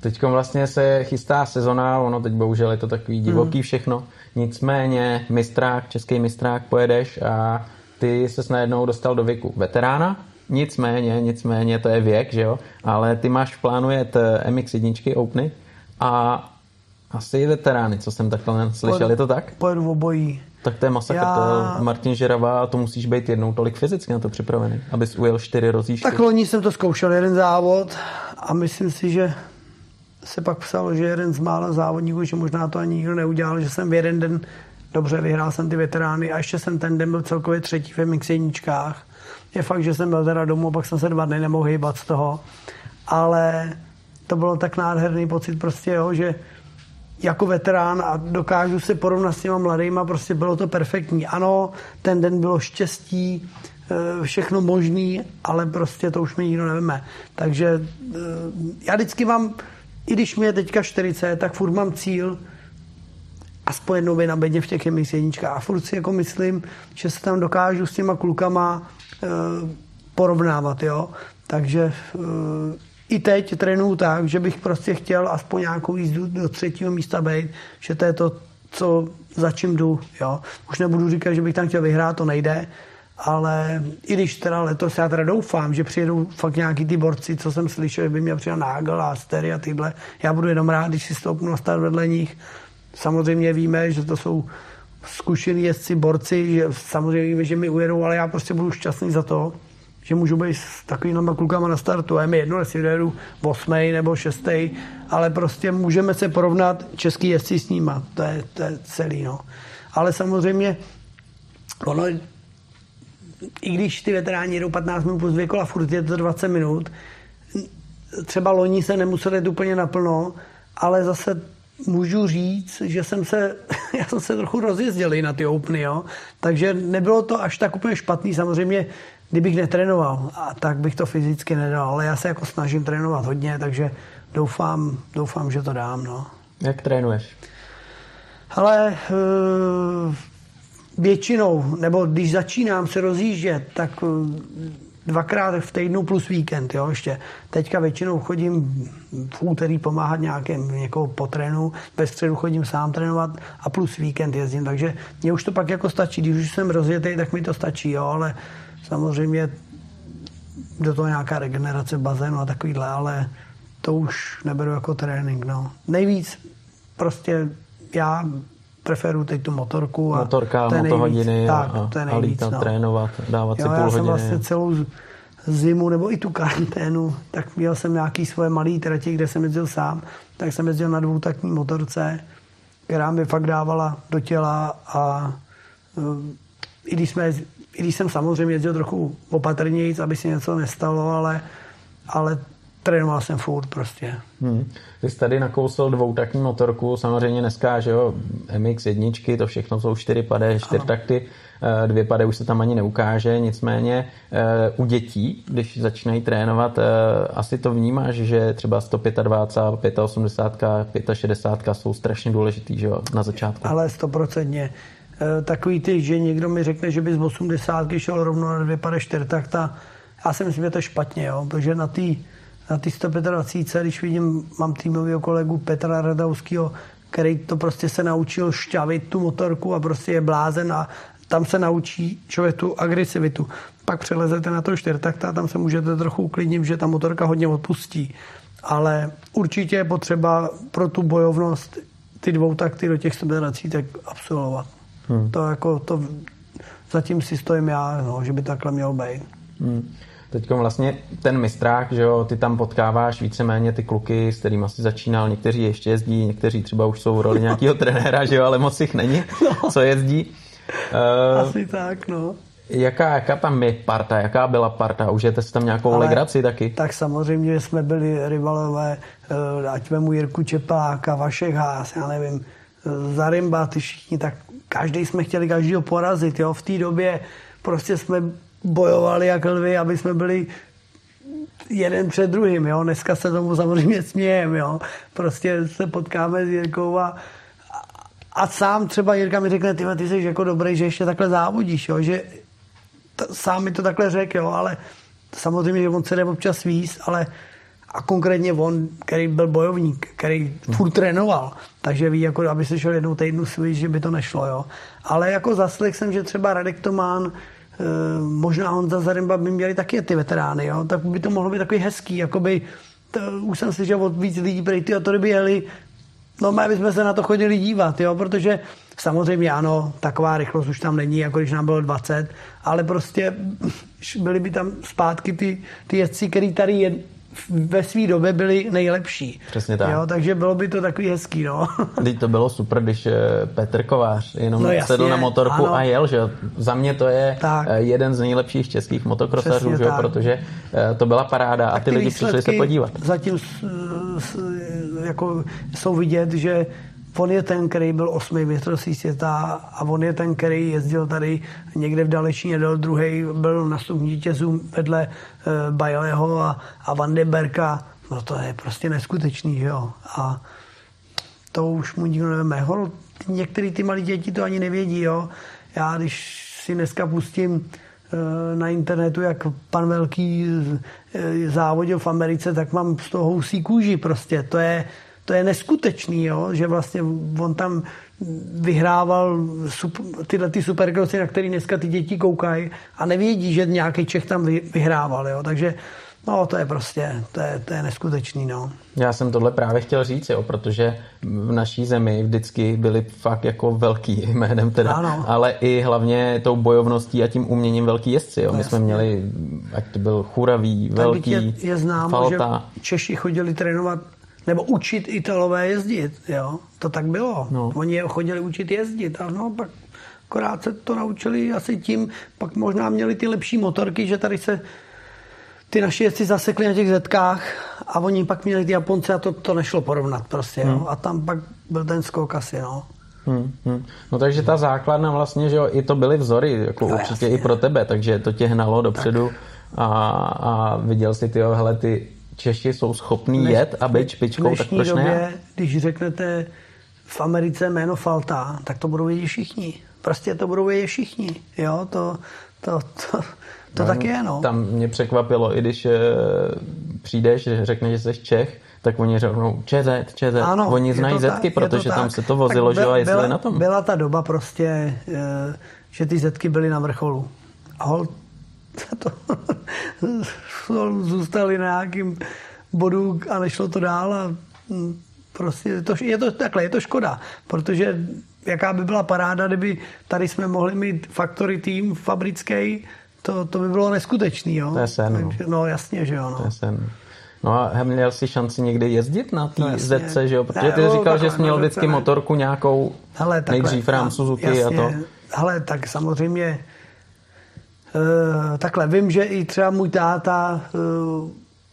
Speaker 1: Teď vlastně se chystá sezona, ono teď bohužel je to takový divoký hmm. všechno, nicméně mistrák, český mistrák pojedeš a ty se najednou dostal do věku veterána, nicméně, nicméně to je věk, že jo, ale ty máš v plánu jet eh, MX1 Openy a asi veterány, co jsem takhle slyšel, Pojedu, je to tak?
Speaker 2: Pojedu obojí.
Speaker 1: Tak to je masakr, Já... to je Martin Žerava a to musíš být jednou tolik fyzicky na to připravený, abys ujel čtyři rozjížďky.
Speaker 2: Tak loni jsem to zkoušel jeden závod a myslím si, že se pak psalo, že jeden z mála závodníků, že možná to ani nikdo neudělal, že jsem v jeden den dobře, vyhrál jsem ty veterány a ještě jsem ten den byl celkově třetí v MX. Je fakt, že jsem byl teda domů, pak jsem se dva dny nemohl hýbat z toho, ale to bylo tak nádherný pocit prostě, jo, že jako veterán a dokážu se porovnat s těma mladýma, prostě bylo to perfektní. Ano, ten den bylo štěstí, eh, všechno možný, ale prostě to už mi nikdo nevíme. Takže eh, já vždycky mám, i když mi je teďka 40, tak furt mám cíl aspoň jednou na bedně v těch MX jedničkách. A furt si jako myslím, že se tam dokážu s těma klukama e, porovnávat, jo. Takže e, i teď trénuju tak, že bych prostě chtěl aspoň nějakou jízdu do třetího místa být, že to je to, co za čím jdu, jo. Už nebudu říkat, že bych tam chtěl vyhrát, to nejde, ale i když teda letos já teda doufám, že přijedou fakt nějaký ty borci, co jsem slyšel, že by měl přijel Nágel a Stery a tyhle, já budu jenom rád, když si stoupnu na vedle nich, Samozřejmě víme, že to jsou zkušení jezdci, borci, že samozřejmě víme, že mi ujedou, ale já prostě budu šťastný za to, že můžu být s takovými klukama na startu. A je mi jedno, jestli dojedu 8. nebo 6. ale prostě můžeme se porovnat český jezdci s nima. To je, to je celý. No. Ale samozřejmě ono, i když ty veteráni jedou 15 minut plus dvě kola, furt je to 20 minut, třeba loni se nemuseli jít úplně naplno, ale zase můžu říct, že jsem se, já jsem se trochu rozjezdil na ty Openy, jo. Takže nebylo to až tak úplně špatný. Samozřejmě, kdybych netrénoval, a tak bych to fyzicky nedal, ale já se jako snažím trénovat hodně, takže doufám, doufám že to dám, no.
Speaker 1: Jak trénuješ?
Speaker 2: Ale většinou, nebo když začínám se rozjíždět, tak eh, dvakrát v týdnu plus víkend, jo, ještě. Teďka většinou chodím v úterý pomáhat nějakém někoho po trénu, ve středu chodím sám trénovat a plus víkend jezdím, takže mě už to pak jako stačí, když už jsem rozjetý, tak mi to stačí, jo, ale samozřejmě do toho nějaká regenerace bazénu a takovýhle, ale to už neberu jako trénink, no. Nejvíc prostě já preferuju teď tu motorku. A
Speaker 1: Motorka, to motohodiny a, tak, to je nejvíc, a lítat, no. trénovat, dávat jo, si půl já
Speaker 2: jsem vlastně celou zimu nebo i tu karanténu, tak měl jsem nějaký svoje malé trati, kde jsem jezdil sám, tak jsem jezdil na dvoutakní motorce, která mi fakt dávala do těla a um, i když, jsme, i když jsem samozřejmě jezdil trochu opatrněji, aby se něco nestalo, ale, ale trénoval jsem furt prostě.
Speaker 1: Hmm. Ty jsi tady nakousl dvoutakní motorku, samozřejmě dneska, že jo, MX jedničky, to všechno jsou čtyři pade, čtyři takty, eh, dvě pade už se tam ani neukáže, nicméně eh, u dětí, když začínají trénovat, eh, asi to vnímáš, že třeba 125, 85, 65 jsou strašně důležitý, že jo, na začátku.
Speaker 2: Ale stoprocentně. Takový ty, že někdo mi řekne, že by z 80 šel rovno na dvě pade čtyřtakta, já si myslím, že to je špatně, jo, protože na té na ty 125, když vidím, mám týmového kolegu Petra Radauského, který to prostě se naučil šťavit tu motorku a prostě je blázen a tam se naučí člověk tu agresivitu. Pak přelezete na to čtyřtakta a tam se můžete trochu uklidnit, že ta motorka hodně odpustí. Ale určitě je potřeba pro tu bojovnost ty dvou takty do těch 120 tak absolvovat. Hmm. To jako to zatím si stojím já, no, že by takhle mělo být. Hmm.
Speaker 1: Teď vlastně ten mistrák, že jo, ty tam potkáváš víceméně ty kluky, s kterými asi začínal, někteří ještě jezdí, někteří třeba už jsou v roli nějakého trenéra, že jo, ale moc jich není, no. co jezdí.
Speaker 2: Uh, asi tak, no.
Speaker 1: Jaká, jaká tam je parta? Jaká byla parta? Užijete si tam nějakou Ale, legraci taky?
Speaker 2: Tak samozřejmě jsme byli rivalové, eh, ať vemu Jirku Čepáka, Vašek Hás, já nevím, eh, Zarimba, ty všichni, tak každý jsme chtěli každýho porazit. Jo? V té době prostě jsme bojovali jak lvy, aby jsme byli jeden před druhým, jo. Dneska se tomu samozřejmě smějem, jo. Prostě se potkáme s Jirkou a, a sám třeba Jirka mi řekne, ty, ty jsi jako dobrý, že ještě takhle závodíš, jo, že t- sám mi to takhle řekl, ale samozřejmě, že on se jde občas víc, ale a konkrétně on, který byl bojovník, který furt trénoval, takže ví, jako aby se šel jednou týdnu svíš, že by to nešlo, jo. Ale jako zaslech jsem, že třeba Radek Tomán, možná Honza Zarimba by měli taky ty veterány, jo, tak by to mohlo být takový hezký, jakoby, to, už jsem slyšel od víc lidí, prej ty a to by jeli, no my bychom se na to chodili dívat, jo, protože samozřejmě ano, taková rychlost už tam není, jako když nám bylo 20, ale prostě byly by tam zpátky ty, ty jezdci, který tady je, ve své době byli nejlepší.
Speaker 1: Přesně tak.
Speaker 2: Jo, takže bylo by to takový hezký, no.
Speaker 1: Teď to bylo super, když eh, Petr Kovář jenom no jasně, sedl na motorku ano. a jel, že Za mě to je tak. Eh, jeden z nejlepších českých motokrosařů, že protože eh, to byla paráda tak a ty, ty lidi přišli se podívat.
Speaker 2: Zatím jako jsou vidět, že on je ten, který byl osmý mistrovství světa a on je ten, který jezdil tady někde v Dalečině do druhý, byl na vítězů vedle uh, Bajleho a, a Van de Berka. No to je prostě neskutečný, jo. A to už mu nikdo nevíme. Některý ty malí děti to ani nevědí, jo. Já když si dneska pustím uh, na internetu, jak pan Velký uh, závodil v Americe, tak mám z toho husí kůži prostě. To je, to je neskutečný, jo? že vlastně on tam vyhrával tyhle ty superkrosy, na který dneska ty děti koukají a nevědí, že nějaký Čech tam vyhrával. Jo? Takže No, to je prostě, to je, to je neskutečný, no.
Speaker 1: Já jsem tohle právě chtěl říct, jo, protože v naší zemi vždycky byli fakt jako velký jménem teda, ano. ale i hlavně tou bojovností a tím uměním velký jezdci, jo. My jsme měli, ať to byl churavý, velký, je, je známo, falta.
Speaker 2: že Češi chodili trénovat nebo učit Italové jezdit, jo. To tak bylo. No. Oni je chodili učit jezdit a no pak akorát se to naučili asi tím, pak možná měli ty lepší motorky, že tady se ty naši jezdci zasekli na těch zetkách a oni pak měli ty Japonce a to, to nešlo porovnat prostě, hmm. jo. A tam pak byl ten skok asi, no.
Speaker 1: Hmm, hmm. No takže ta základna vlastně, že jo, i to byly vzory, jako no, určitě jasně. i pro tebe, takže to tě hnalo dopředu a, a viděl jsi ty, hele, ty Češi jsou schopní Dneš, jet a být špičkou, tak proč době, ne?
Speaker 2: když řeknete v Americe jméno Falta, tak to budou vědět všichni. Prostě to budou vědět všichni. Jo, to, to, to, to no, tak je, no.
Speaker 1: Tam mě překvapilo, i když e, přijdeš, řekne, že jsi Čech, tak oni řeknou ČZ, ČZ. Ano, oni znají zetky, tak, protože tam se to vozilo, že a jestli na tom.
Speaker 2: Byla ta doba prostě, e, že ty zetky byly na vrcholu. A hol, to, zůstali na nějakým bodu a nešlo to dál a hm, prostě to, je to takhle, je to škoda, protože jaká by byla paráda, kdyby tady jsme mohli mít factory tým fabrický, to, to by bylo neskutečný, jo.
Speaker 1: To je sen. No.
Speaker 2: Takže, no jasně, že jo. No.
Speaker 1: To je sen. No a měl jsi šanci někdy jezdit na té no, ZC, že jo? Protože ty ne, říkal, že jsi měl vždycky motorku nějakou, Hele, takhle, nejdřív Ram Suzuki jasně, a to.
Speaker 2: Ale tak samozřejmě takhle, vím, že i třeba můj táta uh,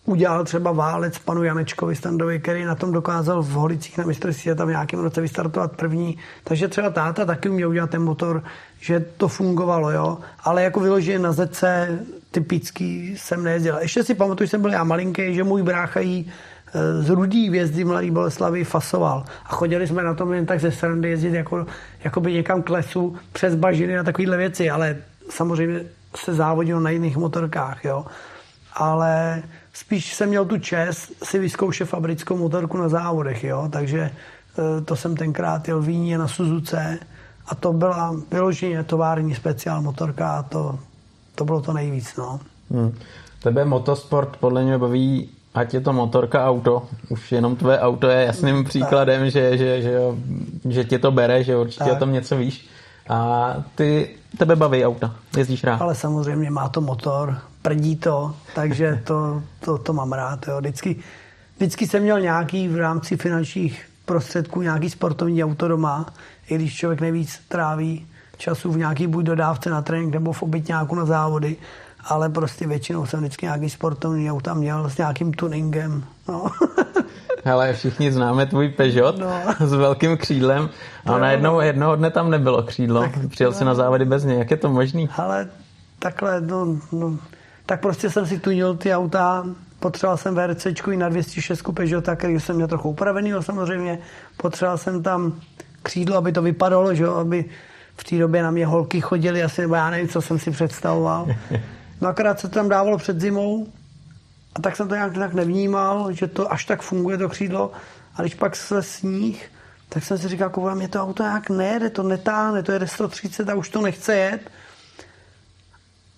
Speaker 2: udělal třeba válec panu Janečkovi Standovi, který na tom dokázal v Holicích na mistrovství tam v nějakém roce vystartovat první. Takže třeba táta taky uměl udělat ten motor, že to fungovalo, jo. Ale jako vyloženě na ZC typický jsem nejezdil. Ještě si pamatuju, že jsem byl já malinký, že můj brácha jí eh, z Rudý vězdy Mladý Boleslavy fasoval. A chodili jsme na tom jen tak ze strany jezdit jako, jako by někam k lesu přes bažiny a takovéhle věci, ale samozřejmě se závodil na jiných motorkách, jo. Ale spíš jsem měl tu čest si vyzkoušet fabrickou motorku na závodech, jo. Takže e, to jsem tenkrát jel v na Suzuce a to byla vyloženě tovární speciál motorka a to, to bylo to nejvíc, no. Hmm.
Speaker 1: Tebe motosport podle mě baví ať je to motorka, auto, už jenom tvoje auto je jasným příkladem, že, že, že, že tě to bere, že určitě tak. o tom něco víš. A ty, tebe baví auta, jezdíš rád.
Speaker 2: Ale samozřejmě má to motor, prdí to, takže to, to, to mám rád. Jo. Vždycky, vždycky jsem měl nějaký v rámci finančních prostředků nějaký sportovní auto doma, i když člověk nejvíc tráví času v nějaký buď dodávce na trénink nebo v obytňáku na závody, ale prostě většinou jsem vždycky nějaký sportovní auta měl s nějakým tuningem. No.
Speaker 1: Ale všichni známe tvůj Peugeot no. s velkým křídlem a no, najednou jednoho dne tam nebylo křídlo. Tak, Přijel no. si na závody bez něj. Jak je to možný?
Speaker 2: Ale takhle, no, no, tak prostě jsem si tunil ty auta, potřeboval jsem VRC na 206 Peugeota, který jsem měl trochu upravený, samozřejmě. Potřeboval jsem tam křídlo, aby to vypadalo, že aby v té době na mě holky chodily asi, nebo já nevím, co jsem si představoval. No akorát se to tam dávalo před zimou a tak jsem to nějak tak nevnímal, že to až tak funguje to křídlo. A když pak se sníh, tak jsem si říkal, koukám, mě to auto nějak nejede, to netáhne, to jede 130 a už to nechce jet.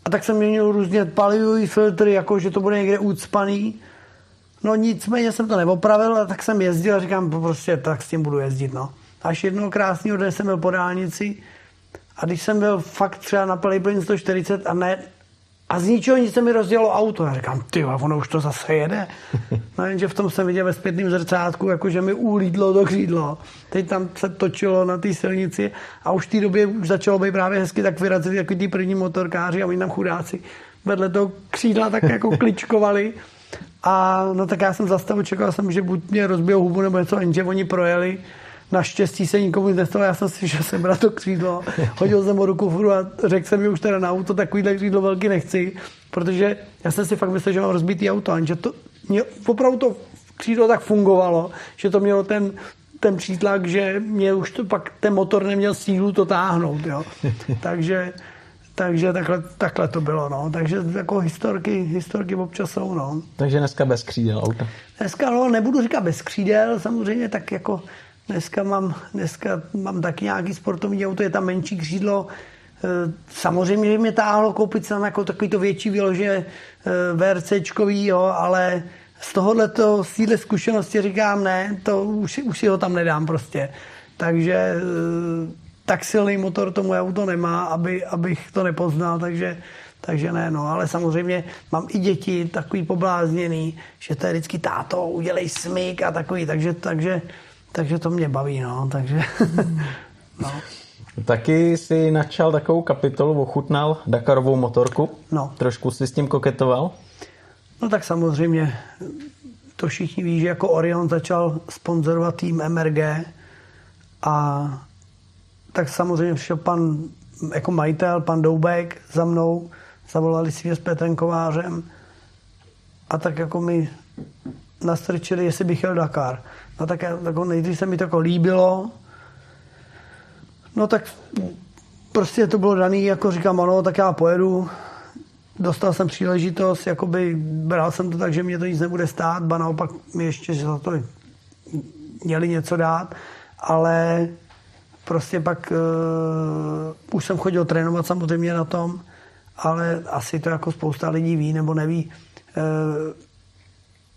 Speaker 2: A tak jsem měnil různě palivový filtry, jako že to bude někde ucpaný. No nicméně jsem to neopravil, a tak jsem jezdil a říkám, prostě tak s tím budu jezdit. No. Až jednoho krásného dne jsem byl po dálnici a když jsem byl fakt třeba na plný 140 a ne, a z ničeho nic se mi rozdělo auto. Já říkám, ty, ono už to zase jede. No jenže v tom jsem viděl ve zpětném zrcátku, jako že mi ulídlo to křídlo. Teď tam se točilo na té silnici a už v té době už začalo být právě hezky tak vyrazit jako ty první motorkáři a oni tam chudáci vedle toho křídla tak jako kličkovali. A no tak já jsem zastavil, čekal jsem, že buď mě rozbijou hubu nebo něco, jenže oni projeli Naštěstí se nikomu nestalo, já jsem si že jsem bral to křídlo, hodil jsem mu ruku furu a řekl jsem mi už teda na auto, takovýhle křídlo velký nechci, protože já jsem si fakt myslel, že mám rozbitý auto, že to, mě, opravdu to křídlo tak fungovalo, že to mělo ten, ten přítlak, že mě už to pak ten motor neměl sílu to táhnout, jo. Takže, takže takhle, takhle to bylo, no. Takže jako historky, historky občas jsou, no.
Speaker 1: Takže dneska bez křídel auta.
Speaker 2: Dneska, no, nebudu říkat bez křídel, samozřejmě tak jako Dneska mám, dneska mám taky nějaký sportovní auto, je tam menší křídlo. E, samozřejmě, mě táhlo koupit tam jako takový to větší výlože e, VRCčkový, jo, ale z tohohle to, z téhle zkušenosti říkám ne, to už, už si ho tam nedám prostě. Takže e, tak silný motor to moje auto nemá, aby, abych to nepoznal, takže, takže ne, no, ale samozřejmě mám i děti takový poblázněný, že to je vždycky táto, udělej smyk a takový, takže, takže takže to mě baví, no, takže...
Speaker 1: no. Taky si načal takovou kapitolu, ochutnal Dakarovou motorku. No. Trošku si s tím koketoval?
Speaker 2: No tak samozřejmě, to všichni ví, že jako Orion začal sponzorovat tým MRG a tak samozřejmě přišel pan jako majitel, pan Doubek za mnou, zavolali si s Petrem Kovářem a tak jako mi nastrčili, jestli bych jel Dakar. No tak jako nejdřív se mi to jako líbilo, no tak prostě to bylo daný, jako říkám, ano, tak já pojedu, dostal jsem příležitost, jakoby bral jsem to tak, že mě to nic nebude stát, ba naopak mi ještě za to měli něco dát, ale prostě pak uh, už jsem chodil trénovat samozřejmě na tom, ale asi to jako spousta lidí ví nebo neví. Uh,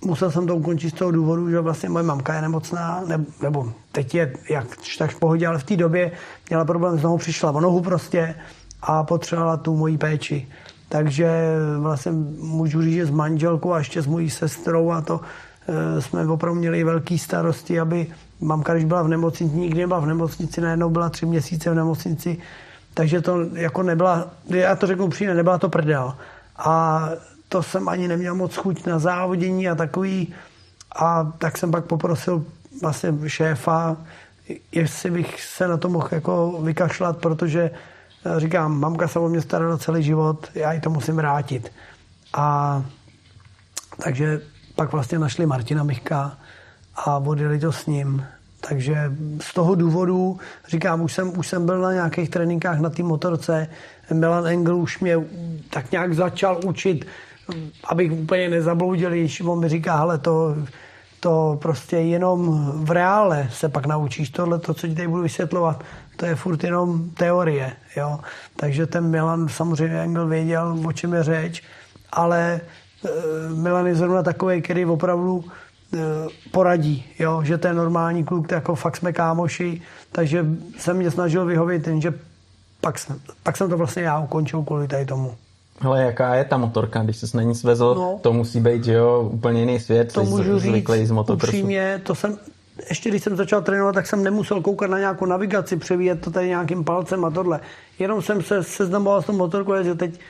Speaker 2: musel jsem to ukončit z toho důvodu, že vlastně moje mamka je nemocná, ne, nebo teď je jak tak v pohodě, ale v té době měla problém s nohou, přišla o nohu prostě a potřebovala tu moji péči. Takže vlastně můžu říct, že s manželkou a ještě s mojí sestrou a to e, jsme opravdu měli velký starosti, aby mamka, když byla v nemocnici, nikdy nebyla v nemocnici, najednou byla tři měsíce v nemocnici, takže to jako nebyla, já to řeknu přímě, nebyla to prdel. A to jsem ani neměl moc chuť na závodění a takový. A tak jsem pak poprosil vlastně šéfa, jestli bych se na to mohl jako vykašlat, protože eh, říkám, mamka se o mě starala celý život, já ji to musím vrátit. A takže pak vlastně našli Martina Michka a odjeli to s ním. Takže z toho důvodu, říkám, už jsem, už jsem byl na nějakých tréninkách na té motorce, Milan Engel už mě tak nějak začal učit abych úplně nezabloudil, když on mi říká, hele, to, to prostě jenom v reále se pak naučíš tohle, to, co ti tady budu vysvětlovat, to je furt jenom teorie, jo. Takže ten Milan samozřejmě Engel věděl, o čem je řeč, ale e, Milan je zrovna takový, který opravdu e, poradí, jo, že to je normální kluk, jako fakt jsme kámoši, takže jsem mě snažil vyhovět, jenže pak, jsem, pak jsem to vlastně já ukončil kvůli tady tomu.
Speaker 1: Ale jaká je ta motorka, když se na ní svezl, no, to musí být, že jo, úplně jiný svět,
Speaker 2: to můžu říct z motokrosu. upřímně, to jsem, ještě když jsem začal trénovat, tak jsem nemusel koukat na nějakou navigaci, převíjet to tady nějakým palcem a tohle. Jenom jsem se seznamoval s tou motorkou, že teď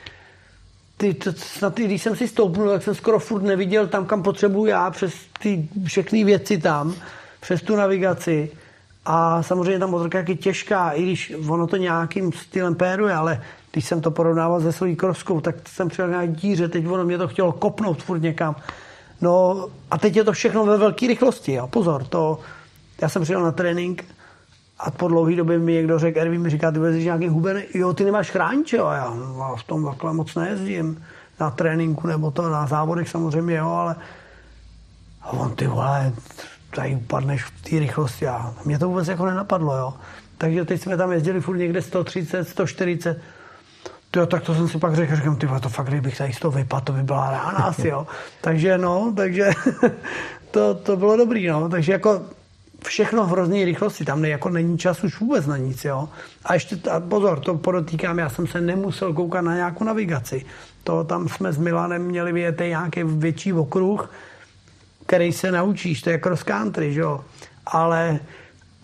Speaker 2: ty, to, snad, když jsem si stoupnul, tak jsem skoro furt neviděl tam, kam potřebuji já, přes ty všechny věci tam, přes tu navigaci. A samozřejmě ta motorka je těžká, i když ono to nějakým stylem péruje, ale když jsem to porovnával se svojí kroskou, tak jsem přijel na díře, teď ono mě to chtělo kopnout furt někam. No a teď je to všechno ve velké rychlosti. Jo. Pozor, to, já jsem přijel na trénink a po dlouhé době mi někdo řekl, Ervin mi říká, ty vezeš nějaký huben, jo, ty nemáš chrániče, a já no, v tom takhle moc nejezdím na tréninku nebo to na závodech samozřejmě, jo, ale a on ty vole, tady upadneš v té rychlosti a mě to vůbec jako nenapadlo, jo. Takže teď jsme tam jezdili furt někde 130, 140, Jo, tak to jsem si pak řekl, říkám, ty to fakt, kdybych tady z toho vypadl, to by byla rána asi, jo. takže no, takže to, to bylo dobrý, no. Takže jako všechno v hrozné rychlosti, tam ne, jako není čas už vůbec na nic, jo. A ještě, a pozor, to podotýkám, já jsem se nemusel koukat na nějakou navigaci. To tam jsme s Milanem měli vyjet nějaký větší okruh, který se naučíš, to je cross country, jo. Ale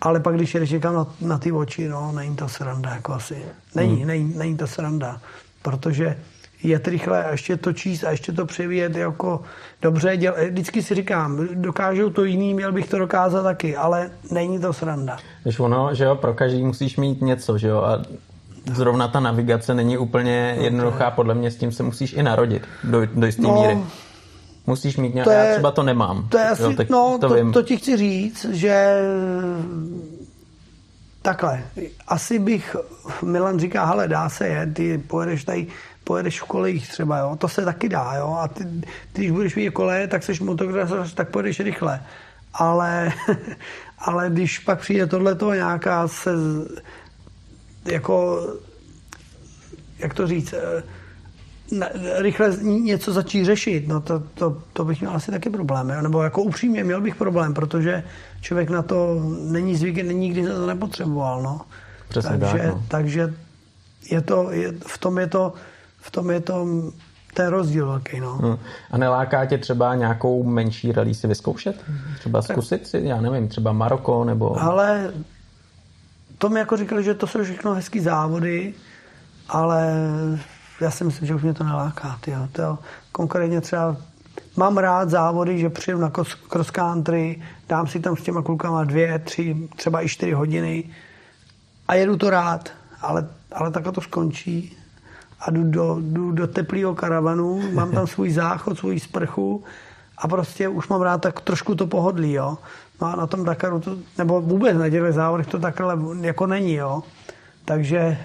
Speaker 2: ale pak, když jdeš někam na, na ty oči, no, není to sranda, jako asi. Není, hmm. není, není to sranda, protože jet rychle a ještě to číst a ještě to převíjet jako dobře. Děl, vždycky si říkám, dokážou to jiný, měl bych to dokázat taky, ale není to sranda.
Speaker 1: Když ono, že jo, pro každý musíš mít něco, že jo, a zrovna ta navigace není úplně no, jednoduchá, podle mě s tím se musíš i narodit do, do jisté no, míry. Musíš mít nějaké, já třeba to nemám.
Speaker 2: To je asi, jo, tak no, to, to, to ti chci říct, že takhle, asi bych, Milan říká, hele, dá se je, ty pojedeš tady, pojedeš v kolejích třeba, jo, to se taky dá, jo, a ty, ty když budeš mít koleje, tak seš motocross, tak pojedeš rychle. Ale, ale když pak přijde tohleto nějaká se, jako, jak to říct, rychle něco začít řešit, no to, to, to bych měl asi taky problém. Jo? Nebo jako upřímně měl bych problém, protože člověk na to není zvyklý, nikdy to nepotřeboval. No.
Speaker 1: Přesně
Speaker 2: takže,
Speaker 1: tak, no.
Speaker 2: takže je to, je, v tom je to, v tom je to ten rozdíl velký. No. Hmm.
Speaker 1: A neláká tě třeba nějakou menší rally si vyzkoušet? Třeba zkusit si, já nevím, třeba Maroko nebo...
Speaker 2: Ale to mi jako říkali, že to jsou všechno hezký závody, ale já si myslím, že už mě to neláká. Tyjo. To, konkrétně třeba mám rád závody, že přijedu na cross country, dám si tam s těma klukama dvě, tři, třeba i čtyři hodiny a jedu to rád, ale, ale takhle to skončí a jdu do, jdu do teplého karavanu, mám tam svůj záchod, svůj sprchu a prostě už mám rád tak trošku to pohodlí, jo. No a na tom Dakaru to, nebo vůbec na těch závodech to takhle jako není, jo. Takže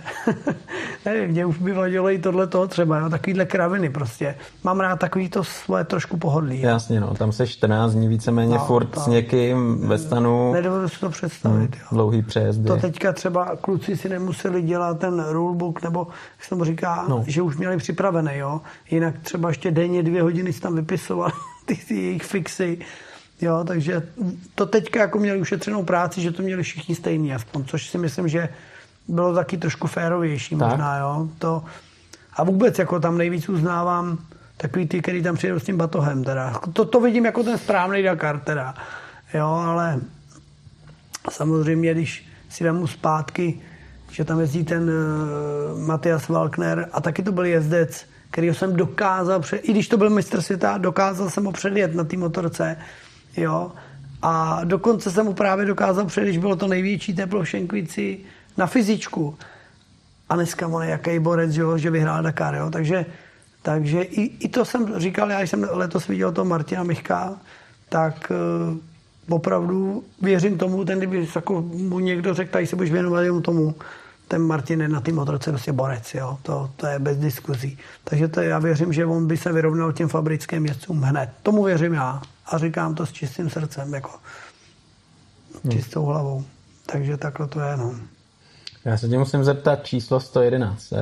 Speaker 2: nevím, mě už by vadilo i tohle toho třeba, jo, takovýhle kraviny prostě. Mám rád takový to svoje trošku pohodlí.
Speaker 1: Jo. Jasně, no, tam se 14 dní víceméně no, furt to, s někým ve stanu.
Speaker 2: Nedovedu si to představit. Hmm, jo.
Speaker 1: Dlouhý přejezdy.
Speaker 2: To teďka třeba kluci si nemuseli dělat ten rulebook, nebo jak se tomu říká, no. že už měli připravený, jo. Jinak třeba ještě denně dvě hodiny si tam vypisovali ty, ty jejich fixy. Jo, takže to teďka jako měli ušetřenou práci, že to měli všichni stejný aspoň, což si myslím, že bylo taky trošku férovější tak. možná, jo. To, a vůbec jako tam nejvíc uznávám takový ty, který tam přijedou s tím batohem teda. To, to vidím jako ten správný Dakar teda. Jo, ale samozřejmě, když si vemu zpátky, že tam jezdí ten uh, Matias Walkner a taky to byl jezdec, který jsem dokázal, před, i když to byl mistr světa, dokázal jsem ho předjet na té motorce, jo. A dokonce jsem mu právě dokázal předjet, když bylo to největší teplo v Šenkvici, na fyzičku. A dneska on je jaký borec, že, že vyhrál Dakar. Jo? Takže, takže i, i, to jsem říkal, já jsem letos viděl to Martina Michka, tak uh, opravdu věřím tomu, ten kdyby jako mu někdo řekl, tady se budeš věnovat jenom tomu, ten Martin je na té motorce prostě borec, jo? To, to je bez diskuzí. Takže to já věřím, že on by se vyrovnal těm fabrickým jezdcům hned. Tomu věřím já a říkám to s čistým srdcem, jako čistou hlavou. Takže takhle to je, no.
Speaker 1: Já se tě musím zeptat číslo 111. Eh,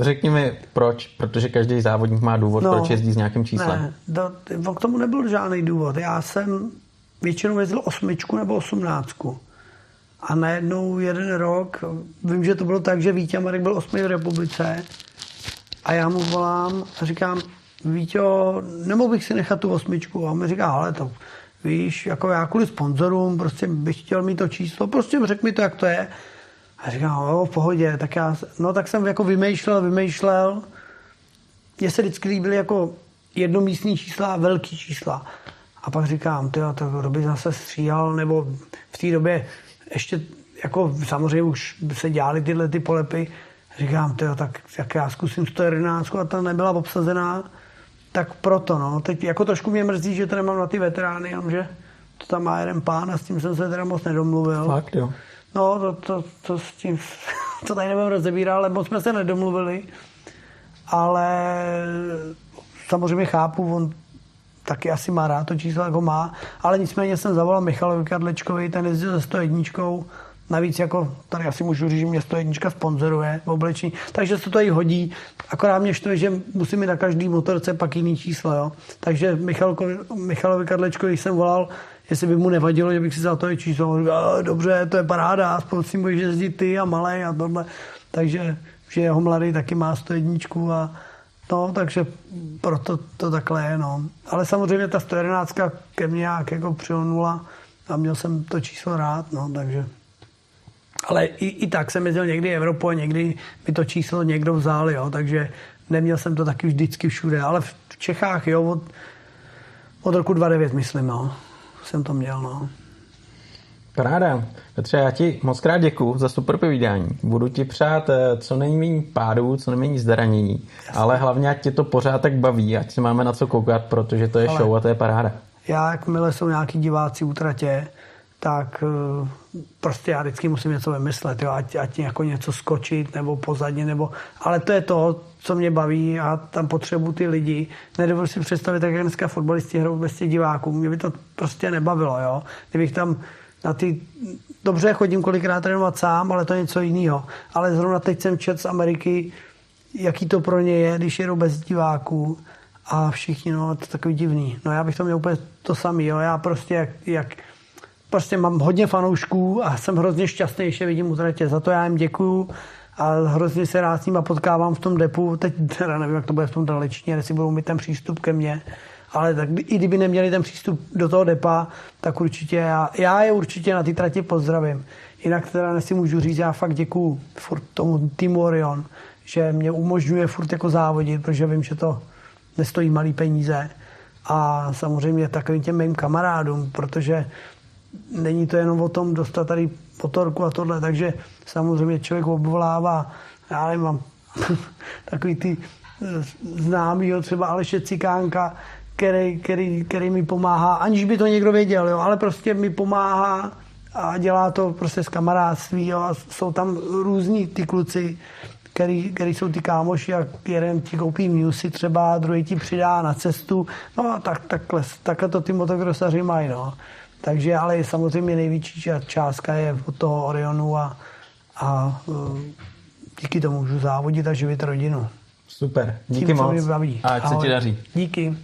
Speaker 1: řekni mi proč, protože každý závodník má důvod, no, proč jezdí s nějakým číslem.
Speaker 2: Ne, do, k tomu nebyl žádný důvod. Já jsem většinou jezdil osmičku nebo osmnáctku. A najednou jeden rok, vím, že to bylo tak, že Vítě Marek byl osmý v republice a já mu volám a říkám, Vítě, nemohl bych si nechat tu osmičku? A on mi říká, ale to víš, jako já kvůli sponzorům, prostě bych chtěl mít to číslo, prostě řek mi to, jak to je. A říkám, jo, v pohodě, tak já, no tak jsem jako vymýšlel, vymýšlel. Mně se vždycky líbily jako jednomístní čísla a velký čísla. A pak říkám, ty to kdo by zase stříhal, nebo v té době ještě jako samozřejmě už se dělali tyhle ty polepy. Říkám, tyjo, tak, tak já zkusím 111 a ta nebyla obsazená. Tak proto, no. Teď jako trošku mě mrzí, že to nemám na ty veterány, jenomže to tam má jeden pán a s tím jsem se teda moc nedomluvil.
Speaker 1: Fakt, jo.
Speaker 2: No, to, to, to s tím, to tady nebudem rozebírat, ale moc jsme se nedomluvili. Ale samozřejmě chápu, on taky asi má rád to číslo, jako má, ale nicméně jsem zavolal Michalovi Kadlečkovi, ten jezdil se 101, Navíc jako tady asi můžu říct, že mě 101 sponzoruje v oblečení, takže se to i hodí. Akorát mě štve, že musím mít na každý motorce pak jiný číslo. Jo? Takže Michalko, Michalovi Kadlečkovi jsem volal, jestli by mu nevadilo, že bych si za to je číslo. Říkal, dobře, to je paráda, aspoň si můžeš jezdit ty a malej a tohle. Takže že jeho mladý taky má 101 a No, takže proto to takhle je, no. Ale samozřejmě ta 111 ke mně nějak jako přilnula a měl jsem to číslo rád, no, takže... Ale i, i tak jsem jezdil někdy Evropu a někdy mi to číslo někdo vzal, jo, takže neměl jsem to taky vždycky všude, ale v Čechách, jo, od, od roku 29, myslím, no, jsem to měl, no.
Speaker 1: Paráda. Petře, já ti moc krát děkuji za super povídání. Budu ti přát eh, co nejméně pádů, co nejméně zranění, ale hlavně ať tě to pořád tak baví, ať se máme na co koukat, protože to je ale show a to je paráda.
Speaker 2: Já, jakmile jsou nějaký diváci utratě, tak eh, prostě já vždycky musím něco vymyslet, jo, ať, ať jako něco skočit nebo pozadně, nebo, ale to je to, co mě baví a tam potřebuji ty lidi. Nedovedu si představit, jak dneska fotbalisti hrajou bez těch diváků. Mě by to prostě nebavilo, jo. Kdybych tam na ty, dobře, chodím kolikrát trénovat sám, ale to je něco jiného. Ale zrovna teď jsem čet z Ameriky, jaký to pro ně je, když jedou bez diváků a všichni, no, to je takový divný. No já bych to měl úplně to samý, jo. Já prostě jak, jak prostě mám hodně fanoušků a jsem hrozně šťastný, že vidím utratě. Za to já jim děkuju a hrozně se rád s nima potkávám v tom depu. Teď teda nevím, jak to bude v tom dalečně, jestli budou mít ten přístup ke mně ale tak i kdyby neměli ten přístup do toho depa, tak určitě já, já je určitě na ty trati pozdravím. Jinak teda si můžu říct, já fakt děkuju furt tomu týmu Orion, že mě umožňuje furt jako závodit, protože vím, že to nestojí malý peníze. A samozřejmě takovým těm mým kamarádům, protože není to jenom o tom dostat tady potorku a tohle, takže samozřejmě člověk obvolává, já nevím, mám takový ty známýho třeba Aleše Cikánka, který, který, který mi pomáhá, aniž by to někdo věděl, jo, ale prostě mi pomáhá a dělá to prostě z kamarádství jo, a jsou tam různí ty kluci, který, který jsou ty kámoši a jeden ti koupí musy třeba, druhý ti přidá na cestu, no a tak, takhle, takhle to ty motokrosaři mají, no. Takže ale samozřejmě největší částka je od toho Orionu a, a e, díky tomu můžu závodit a živit rodinu.
Speaker 1: Super, díky Tím, moc.
Speaker 2: A
Speaker 1: ať se ti daří.
Speaker 2: Díky.